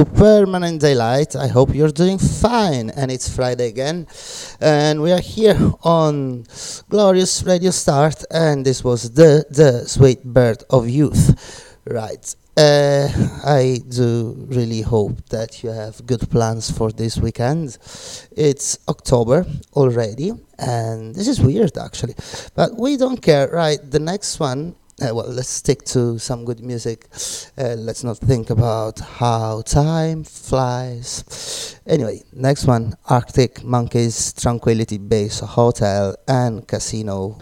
Permanent Daylight. I hope you're doing fine. And it's Friday again. And we are here on Glorious Radio Start. And this was the, the sweet bird of youth. Right. Uh, I do really hope that you have good plans for this weekend. It's October already, and this is weird actually, but we don't care, right? The next one uh, well, let's stick to some good music. Uh, let's not think about how time flies. Anyway, next one Arctic Monkeys, Tranquility Base Hotel and Casino.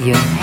Radio.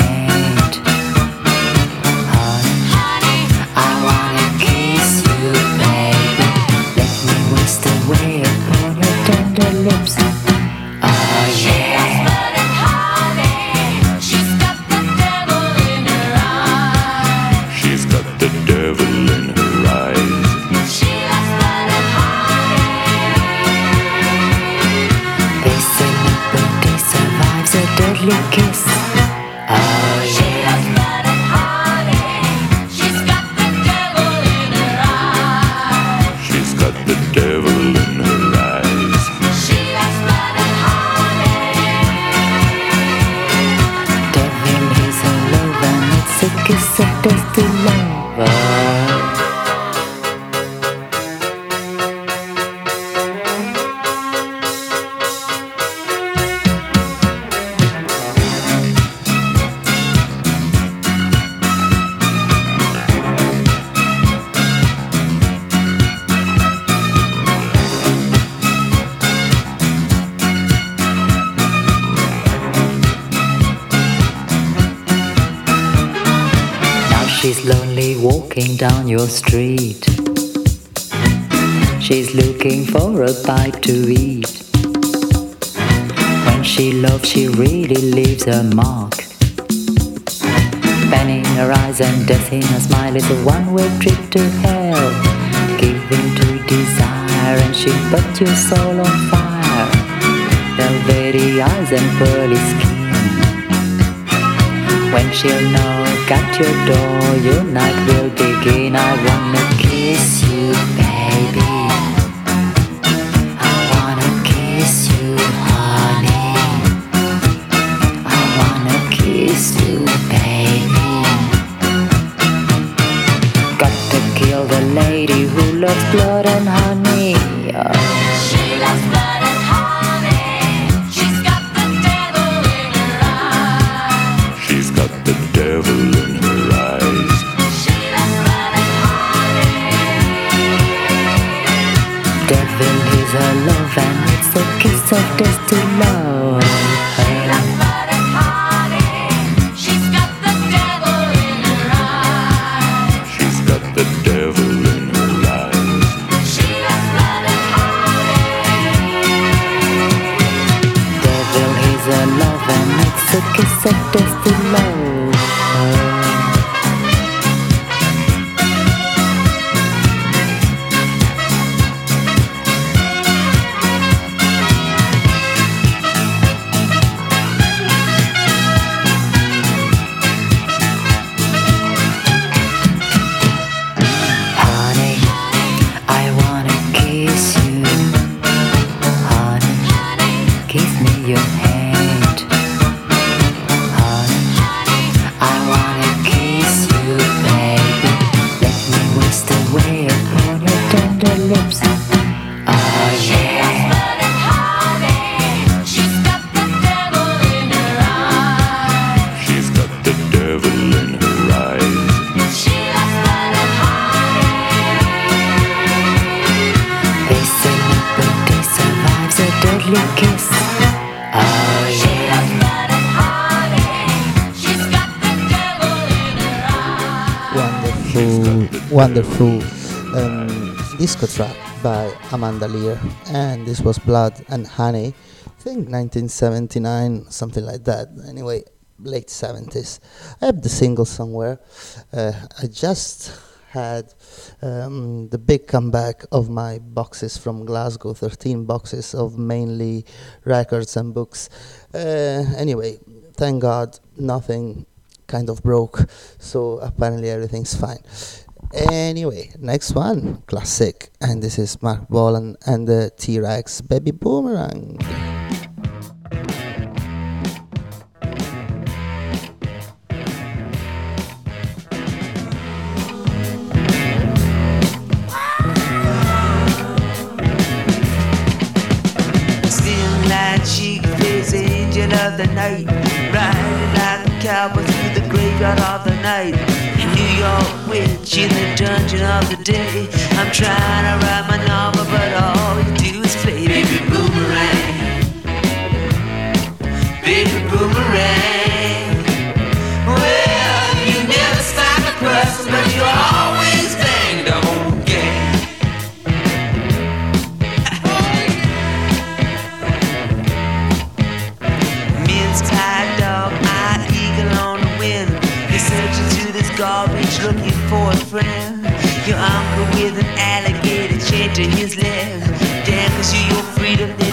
mark. Fanning her eyes and dancing her smile is a one-way trip to hell. Giving to desire and she put your soul on fire. Velvety eyes and pearly skin. When she'll knock at your door, your night will begin. I wanna kiss you. blood and honey. a love and it's a kiss of death love. Amanda Lear, and this was Blood and Honey, I think 1979, something like that. Anyway, late 70s. I have the single somewhere. Uh, I just had um, the big comeback of my boxes from Glasgow 13 boxes of mainly records and books. Uh, anyway, thank God nothing kind of broke, so apparently everything's fine. Anyway, next one, classic, and this is Marc Bolan and the T Rex Baby Boomerang. Angel of the night, riding like a cowboy through the graveyard of the night your witch in the dungeon of the day. I'm trying to write my novel, but all you do is play baby boomerang. Baby boomerang. boyfriend. Your uncle with an alligator chained to his leg. Damn, cause you, your freedom.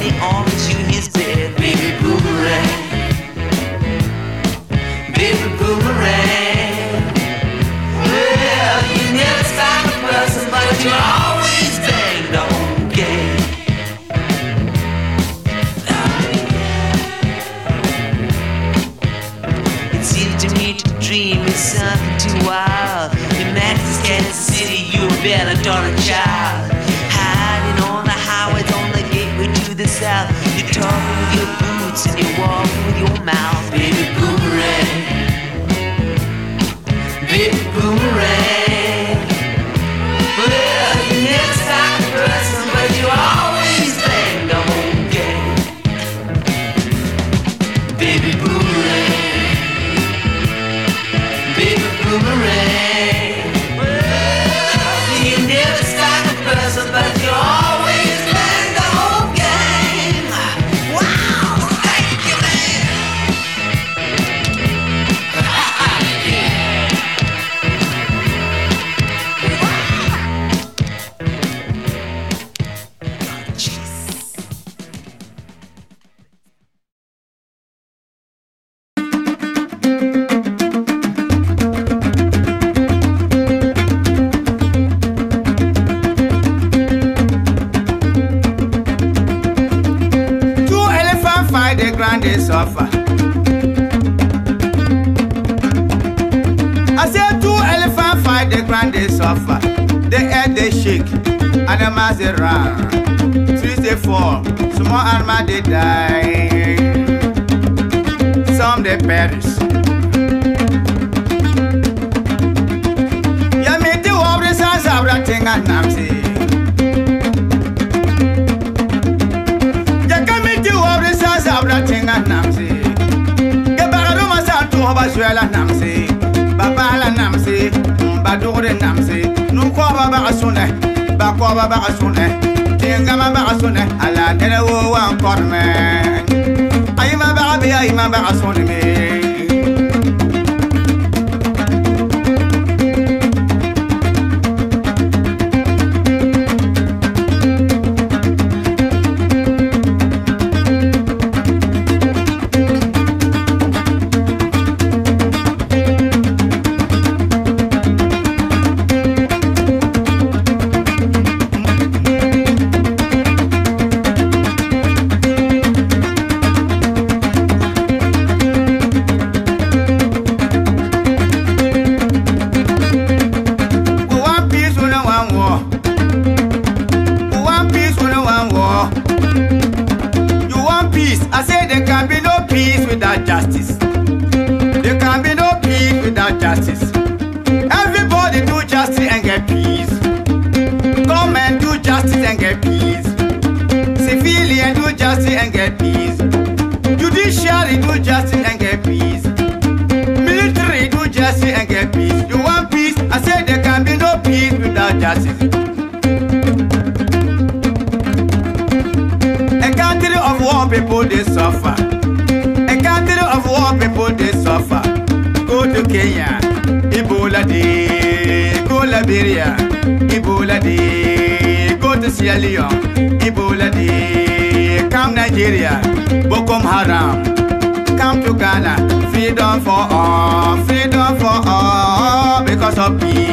For all, freedom for all, because of peace.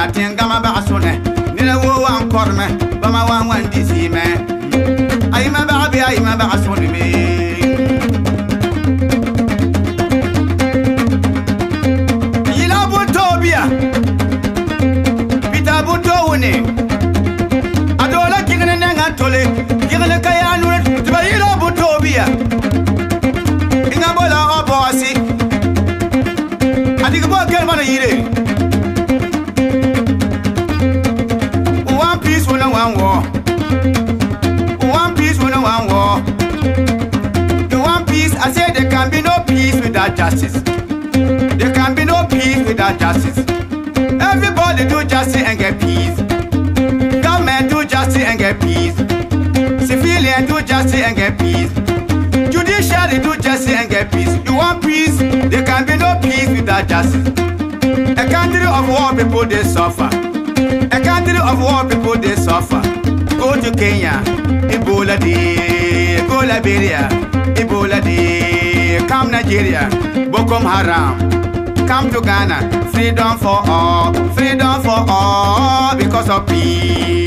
la tẽngãmã bagsõ ne nina woo wa n kɔrmɛ bãmba wa n wa n dɩsɩɩmɛ a yɩma bag bɩ a yɩma bagsõ ne me yɩla a bʋn-toog bɩya pita a bʋn-toog wʋne a doola kɩgene nengã tole kɩgene ka yaa nure tɩ ba yɩla a bʋn-toog bɩya ẽngã bola a bɔɔsɩ a dig bõo kelmã no yire without justice. There can be no peace without justice. Everybody do justice and get peace. Government do justice and get peace. Civilian do justice and get peace. Judiciary do justice and get peace. You want peace? There can be no peace without justice. A country of war people they suffer. A country of war people they suffer. Go to Kenya, Ebola day. Go Liberia, Ebola day. Come Nigeria, Boko Haram. Come to Ghana, freedom for all, freedom for all, because of peace.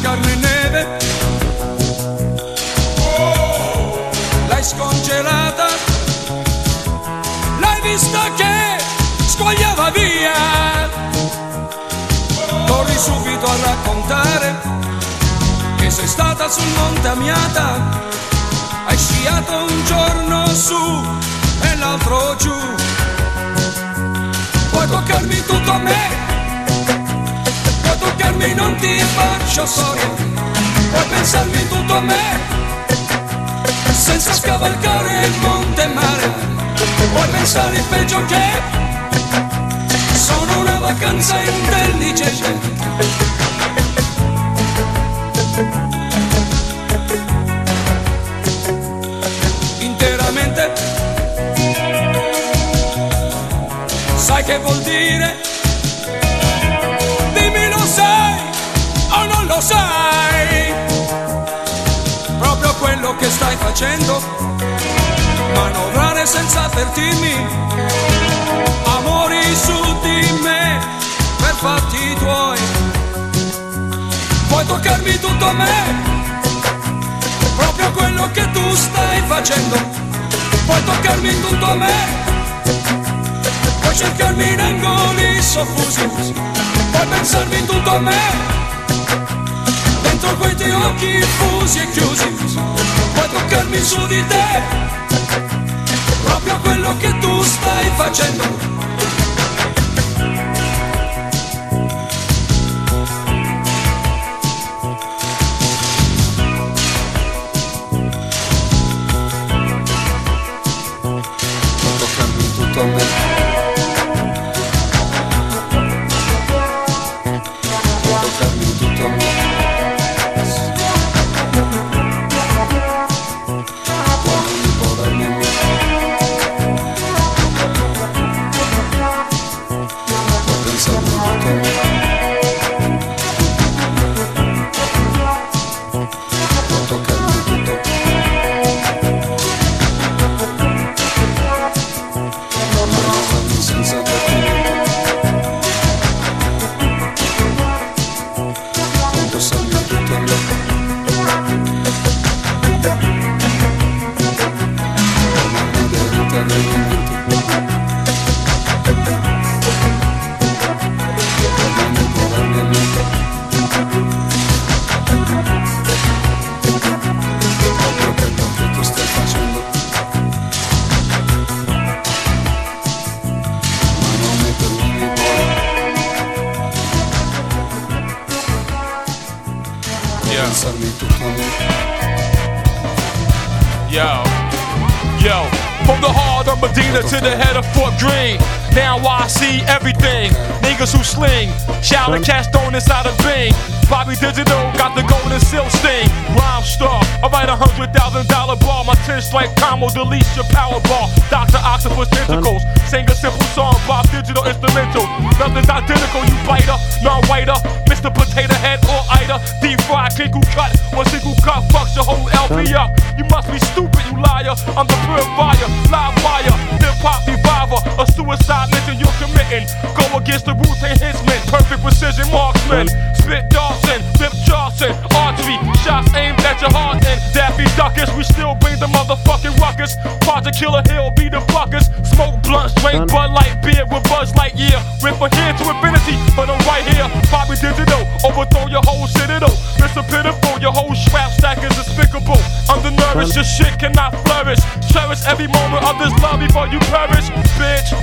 carne neve. Oh, l'hai scongelata, l'hai vista che scogliava via. Corri subito a raccontare che sei stata sul Monte Amiata. Hai sciato un giorno su e l'altro giù. Puoi toccarmi tutto a me. Dimmi non ti faccio storie, puoi pensarmi tutto a me, senza scavalcare il monte e mare, puoi pensare il peggio che sono una vacanza intelligente. Interamente, sai che vuol dire? Che stai facendo. Manovrare senza avvertirmi. Amori su di me per fatti tuoi. Puoi toccarmi tutto a me. Proprio quello che tu stai facendo. Puoi toccarmi tutto a me. Puoi cercarmi in angoli soffusi. Puoi pensarmi tutto a me. Dentro quei tuoi occhi fusi e chiusi toccarmi su di te proprio quello che tu stai facendo. To the head of Fort Greene. Now I see everything. Niggas who sling, shout shouting cast thrown inside a bing. Bobby Digital got the golden seal sting. Rhyme star, I write a hundred thousand dollar bar. My ten strike combo deletes your power bar. Doctor Octopus tentacles, sing a simple song. Bob Digital instrumental. Nothing's identical, you biter, non-whiter. Mr. Potato Head or Ida. Deep fried, crinkle cut. One single cut fucks your whole LP up. You must be stupid, you liar. I'm the purifier, live wire, hip hop reviver. A suicide mission you're committing. Go against the Wu Tang Hinsman. Perfect precision marksman. Spit Dawson, Rip Charleston. Archery, shots aimed at your heart. And Daffy Duckers, we still bring the motherfucking ruckus. Project Killer Hill be the buckers. Smoke blunts, drink Bud Light beer with Buzz Lightyear. Rip a here to infinity, but I'm right here. Bobby Digital, overthrow your whole citadel. Mr. Pitiful, your whole strap stack is despicable. Undernourished, your shit cannot flourish. Cherish every moment of this love before you perish, bitch.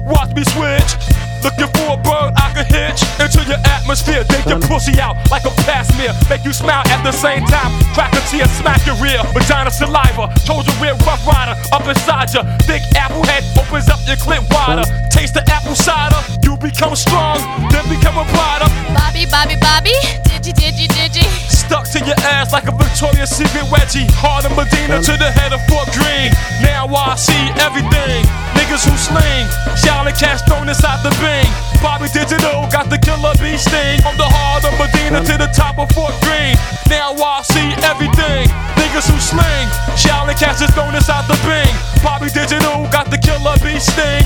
Watch me switch. Looking for a bird I can hitch into your atmosphere. Dig your pussy out like a past-smear. Make you smile at the same time. Crack a tear, smack your rear. Vagina saliva. Trojan rear rough rider. Up inside ya. Thick apple head opens up your clip wider. Taste the apple cider. You become strong, then become a rider. Bobby, Bobby, Bobby, digi, digi, digi. Stuck to your ass like a Victoria's Secret wedgie. Hard in Medina to the head of Fort Greene. Now I see everything. Niggas who sling. Shouting cash thrown inside the bing. Bobby Digital got the killer bee sting. From the heart of Medina to the top of Fort Greene. Now I see everything. Niggas who sling. Shouting cash is thrown inside the bing. Bobby Digital got the killer bee sting.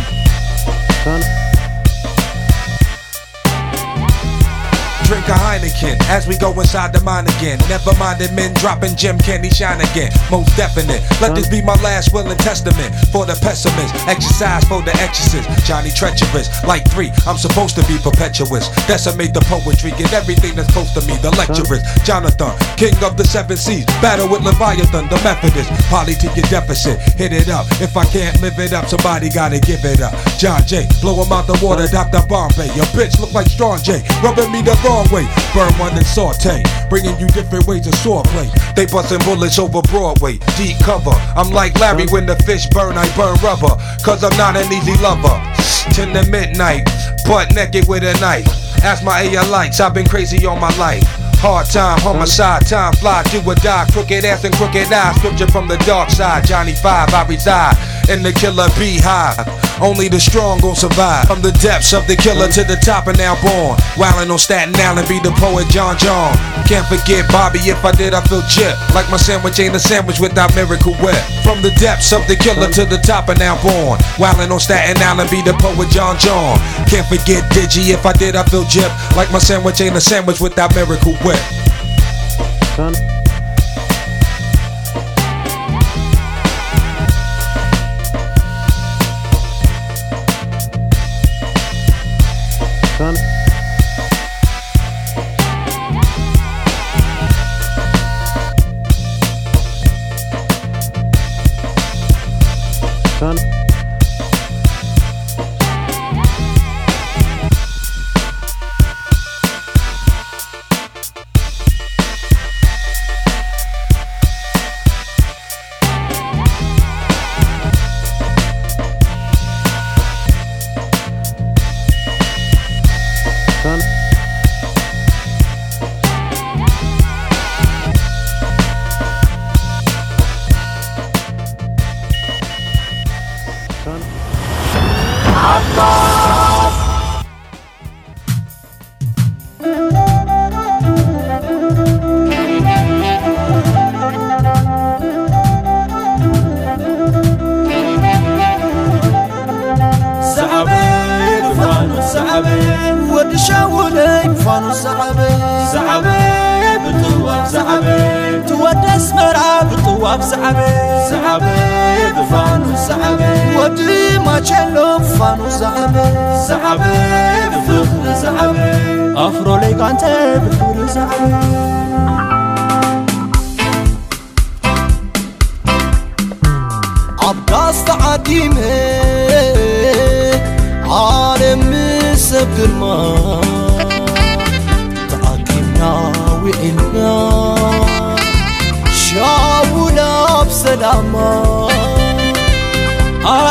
Drink a Heineken as we go inside the mine again. Never minded men dropping Jim Candy shine again. Most definite. Let this be my last will and testament for the pessimist. Exercise for the exorcist. Johnny treacherous. Like three, I'm supposed to be perpetuous. Decimate the poetry, get everything that's close to me. The lecturers. Jonathan, king of the seven seas. Battle with Leviathan, the Methodist. Poly to your deficit. Hit it up. If I can't live it up, somebody gotta give it up. John J. Blow him out the water. Dr. Bombay. Your bitch look like Strong J. Rubbing me the wrong way. Burn one and saute, bringing you different ways of swordplay. They busting bullets over Broadway, deep cover. I'm like Larry when the fish burn, I burn rubber. Cause I'm not an easy lover. Ten to midnight, butt naked with a knife. Ask my AR lights, I've been crazy all my life. Hard time, homicide, time fly, do or die. Crooked ass and crooked eyes, scripture from the dark side. Johnny Five, I reside in the killer beehive. Only the strong gon' survive. From the depths of the killer to the top and now born. Wildin' on Staten Island, be the poet John John. Can't forget Bobby, if I did, I feel chip. Like my sandwich ain't a sandwich without miracle whip. From the depths of the killer to the top and now born. Wildin' on Staten Island, be the poet John John. Can't forget Digi, if I did, I feel chip. Like my sandwich ain't a sandwich without miracle whip quick. Son.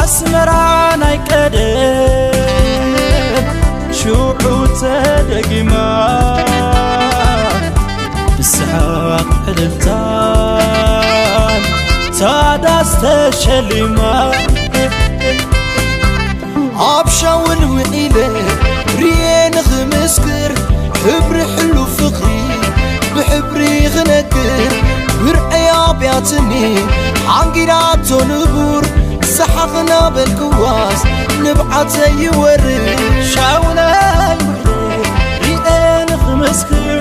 ኣስመራ ናይ ቀደም ሽዑ ተደጊማ ብስሓቅ ዕልልታን ታዳስ ተሸሊማ ኣብ ሻውን ውዒለ ርየ ንኽምስክር ሕብሪ ሕሉ ፍቕሪ ብሕብሪ ክነግር ብርዐያ ብያትኒ ሓንጊዳቶ ንቡር ሰሓኽና በልክዋስ ንብዓተይ ይወርድ ሻውናይ ውዕለ ርየ ንኽምስክር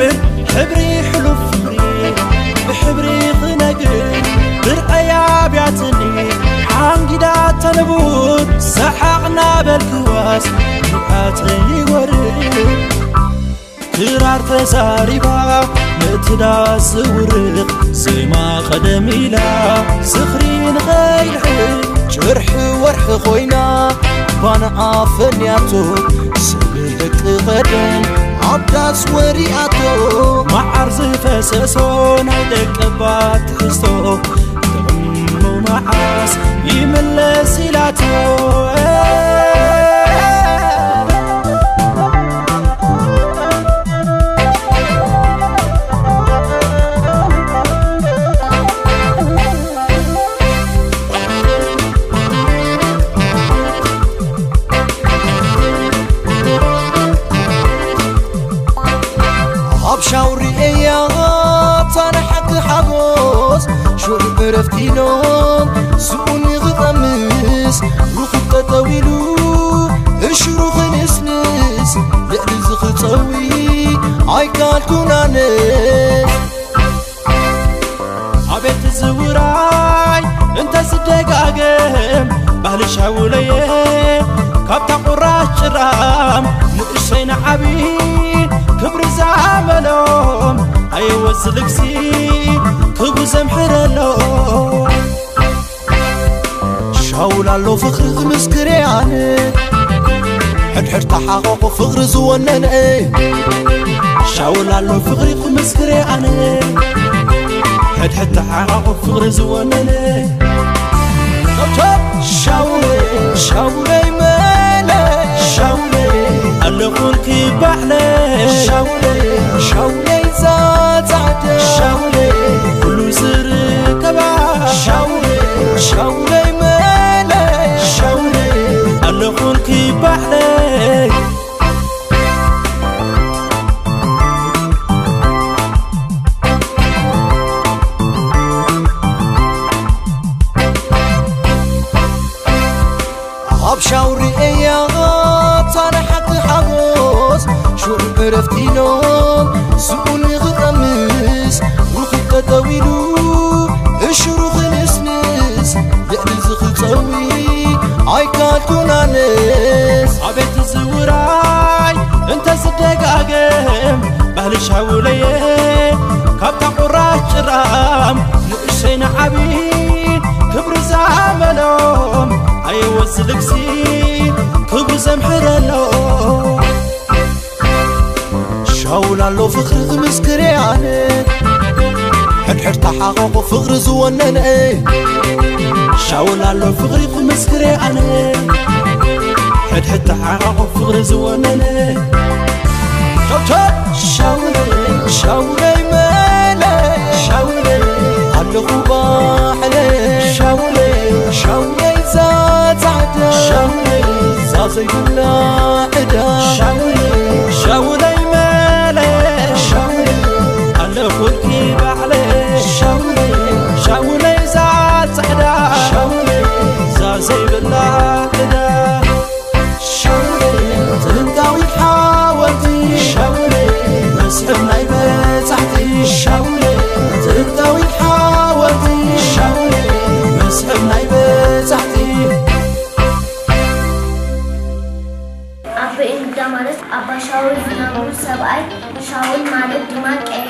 ሕብሪ ሕሉ ፍቕሪ ብሕብሪ ክነግር ብርዐያ ብያትኒ ሓንጊዳ ተንቡር ሰሓቕና በልክዋስ ንብዓተይ ይወርድ ክራር ተዛሪባ ምእትዳስ ዝውርቕ ዜማ ቐደም ኢላ ዝኽሪ ንኸይልሕቅ ጭርሒ ወርሒ ኾይና ባንዓ ፈንያቶ ስብልቅ ቐደም ዓዳስ ወሪኣቶ መዓር ዝፈሰሶ ናይ ደቀባት ትሕዝቶ ጥዕሙ መዓስ ይምለስ ኢላቶ ኣይካልኩናንስ ኣቤት ዝውራይ እንተ ዝደጋገም ባህሊ ሻውለየ ካብታ ቁራሽ ጭራም ንእሽተይ ንዓቢ ክብሪ ዝዓመሎም ኣየወስልግሲ ክቡ ዘምሕረሎ ሻውላሎ ፍቕሪ ዝምስክር ኣነ ሕድሕድ ተሓቐቑ ፍቕሪ شاولا فقري مسكري أنا. حد حتى عراق فغري زوانني توب شاولي شاولي مالي شاولي ألغون كي شاولي شاولي زاد. شاولي كلو سري ኣየወዝልግሲ ክብሪ ዘምሕረሎ ሻውላሎ ፍቕሪ ዝምስክር ኣነ ሕድሕድ ተሓቐቑ ፍቕሪ ዝወነነ ሻውላሎ ፍቕሪ ክምስክር ኣነ ሕድሕድ ተሓቐቑ ፍቕሪ ዝወነነ ቸብቸብ ሻውለይ ሻውለይ መለይ ሻውለይ ኣለኹ ባሕለይ ሻውለይ ሻውለይ عدا صاصي كنا عدا شاوري مالي أنا خلقي بعلي شاوري زعات صحدا صاصي بلا عدا تلنقاوي حاولتي مسحب نايمة تحتي تلنقاوي حاولتي مسحب نايمة تحتي አባሻዊ ዝናቡ ሰብአይ ሻውን ማለት ድማ ቀይ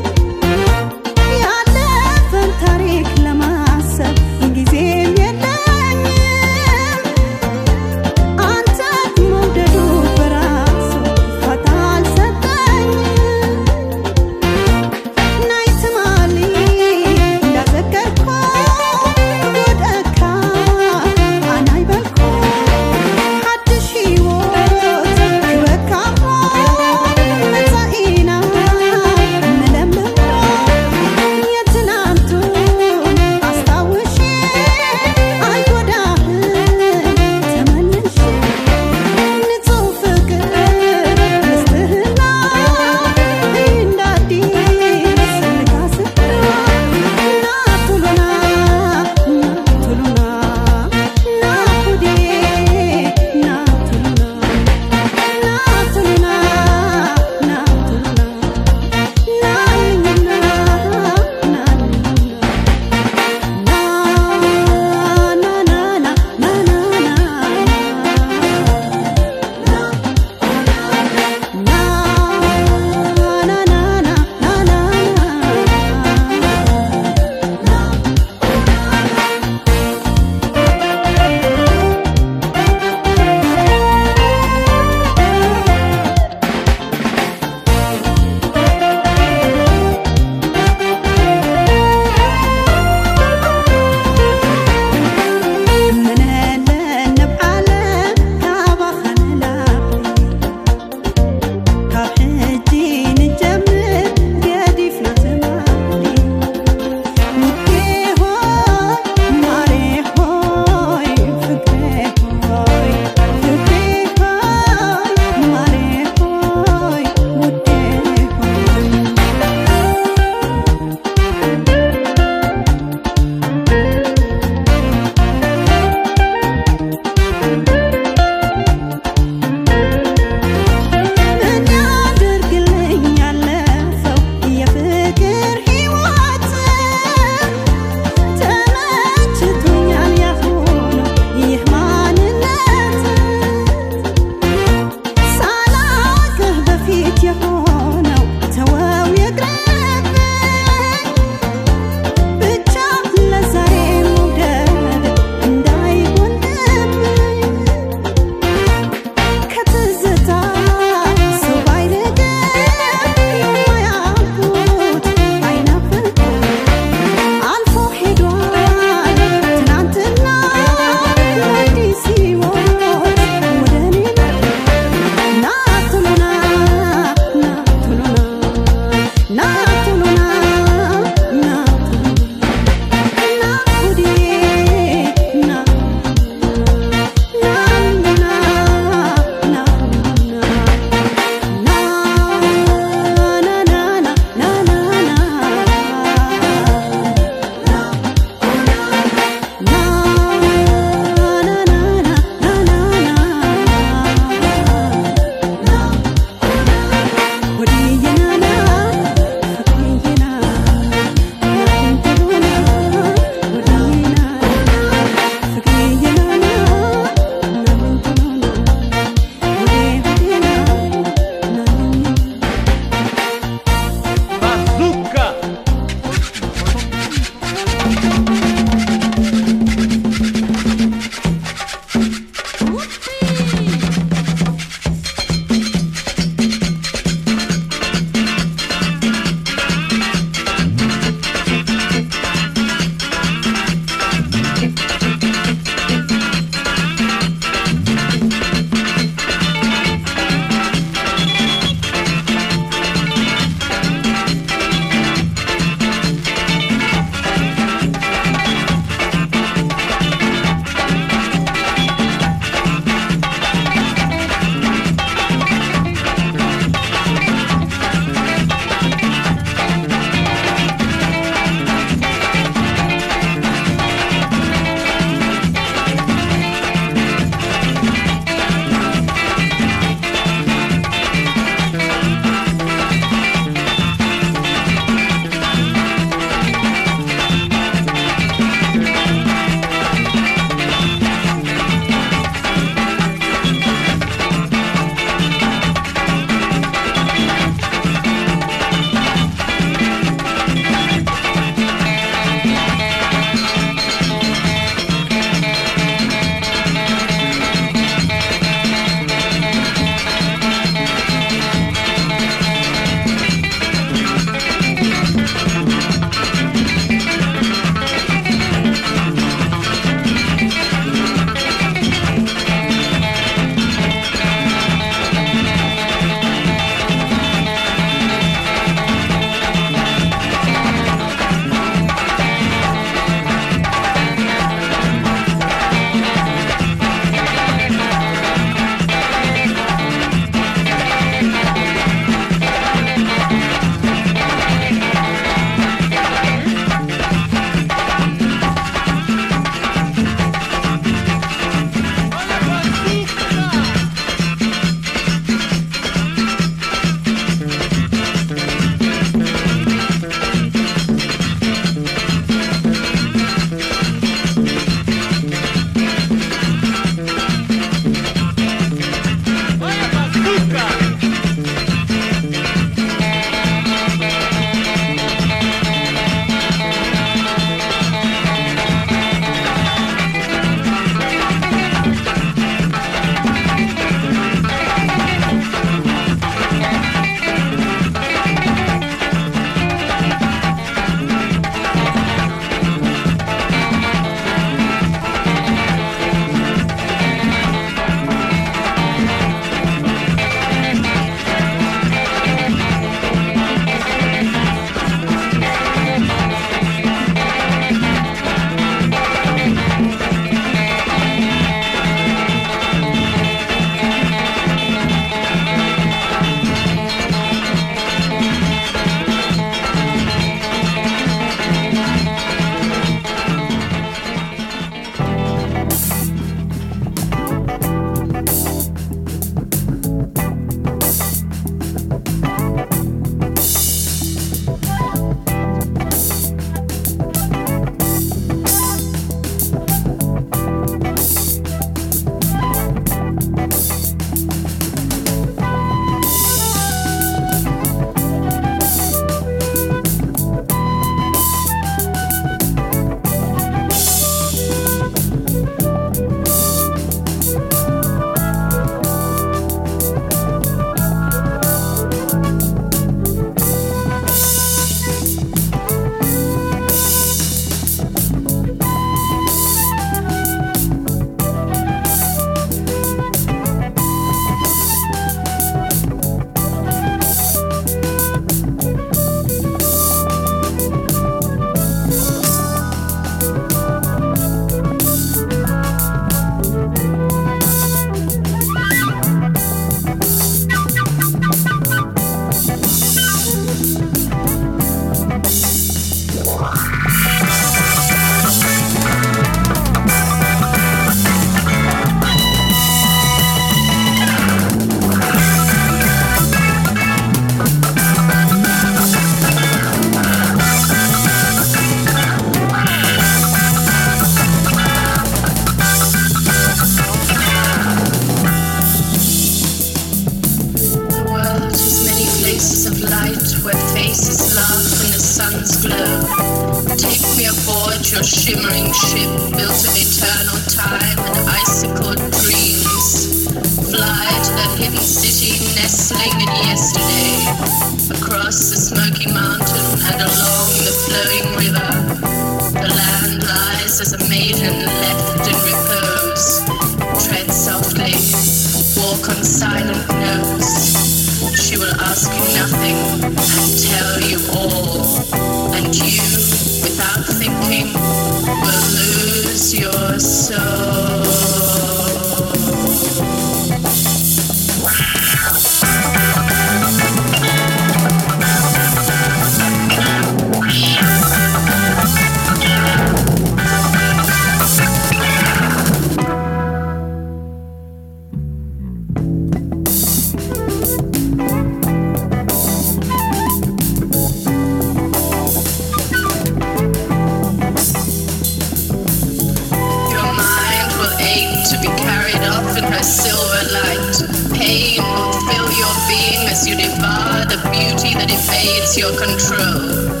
devour the beauty that evades your control.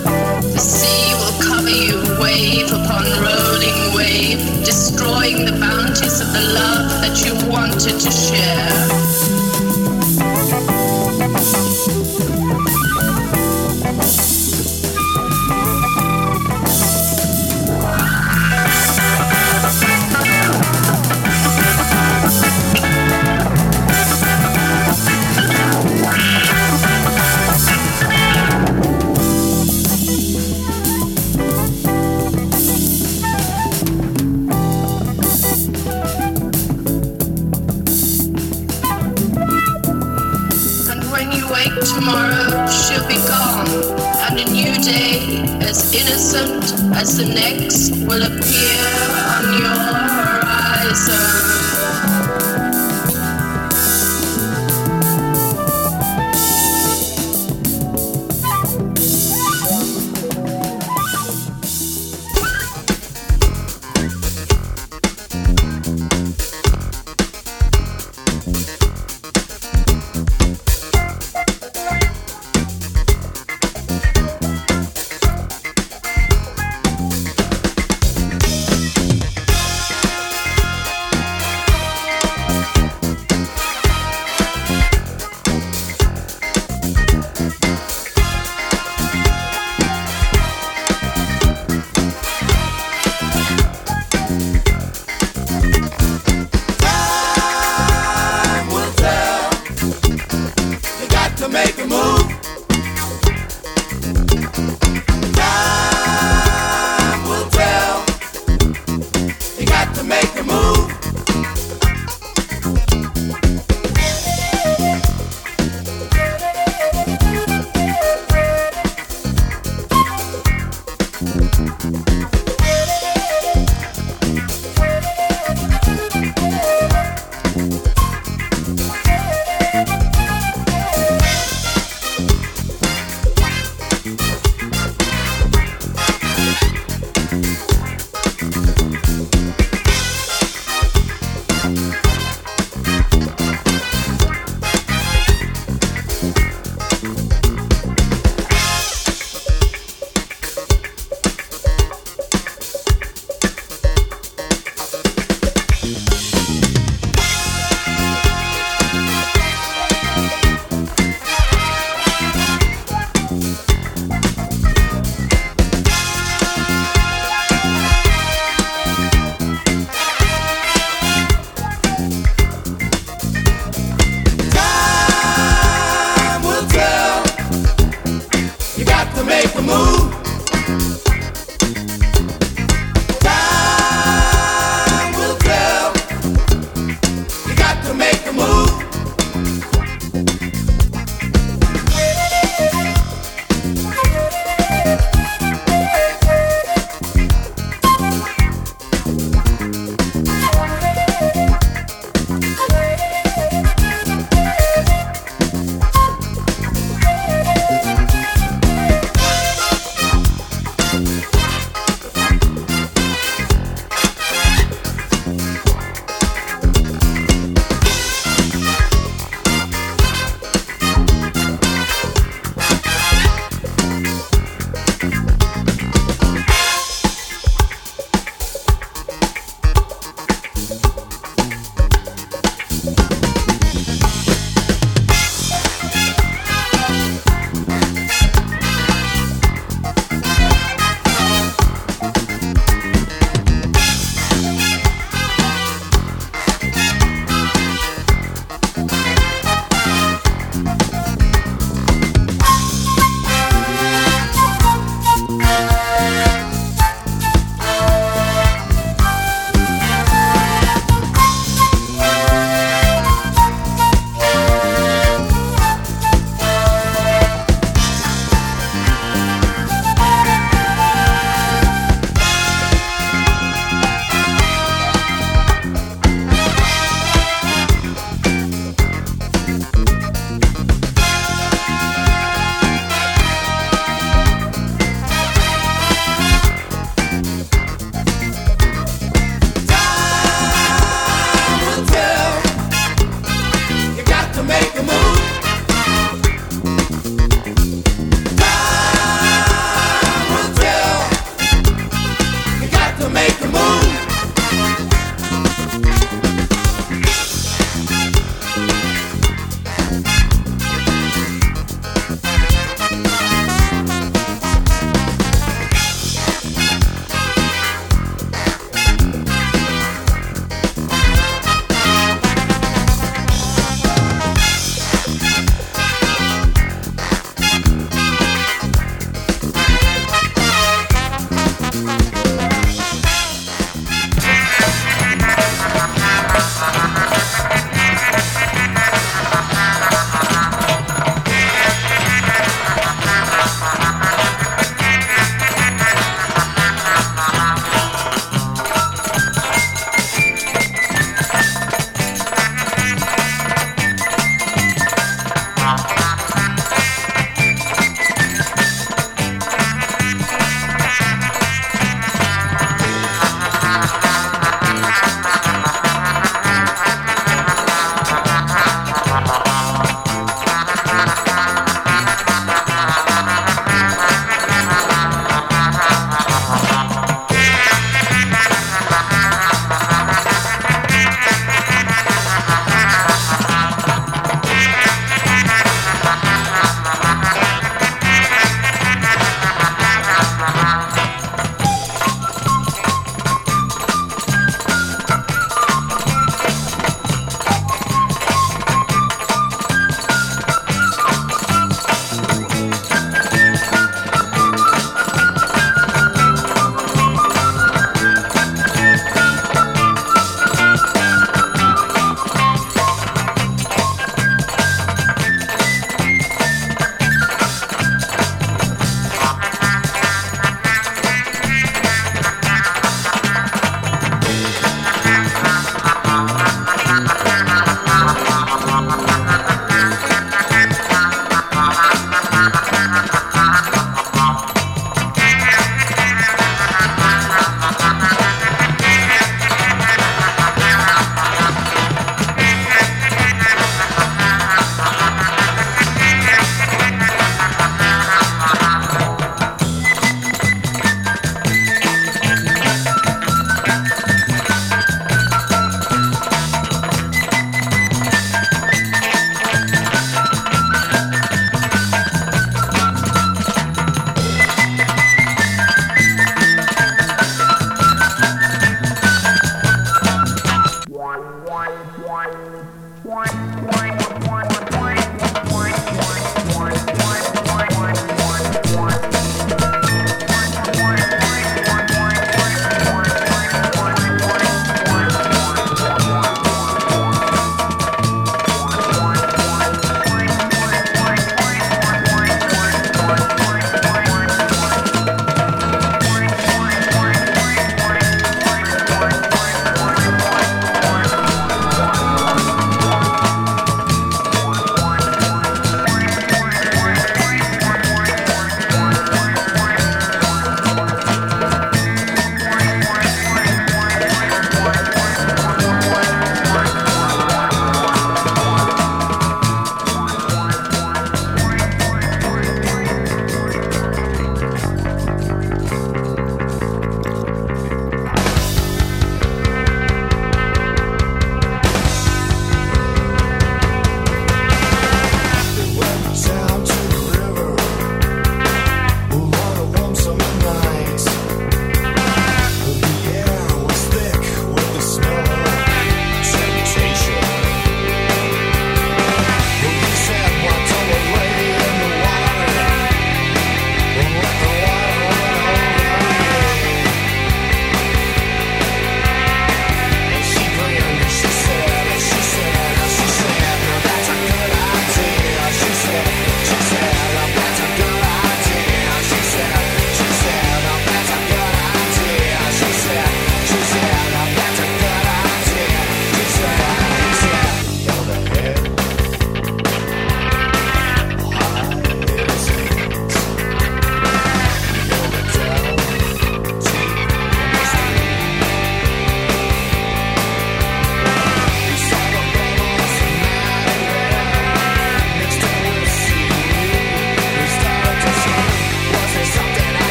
The sea will cover you wave upon rolling wave, destroying the bounties of the love that you wanted to share.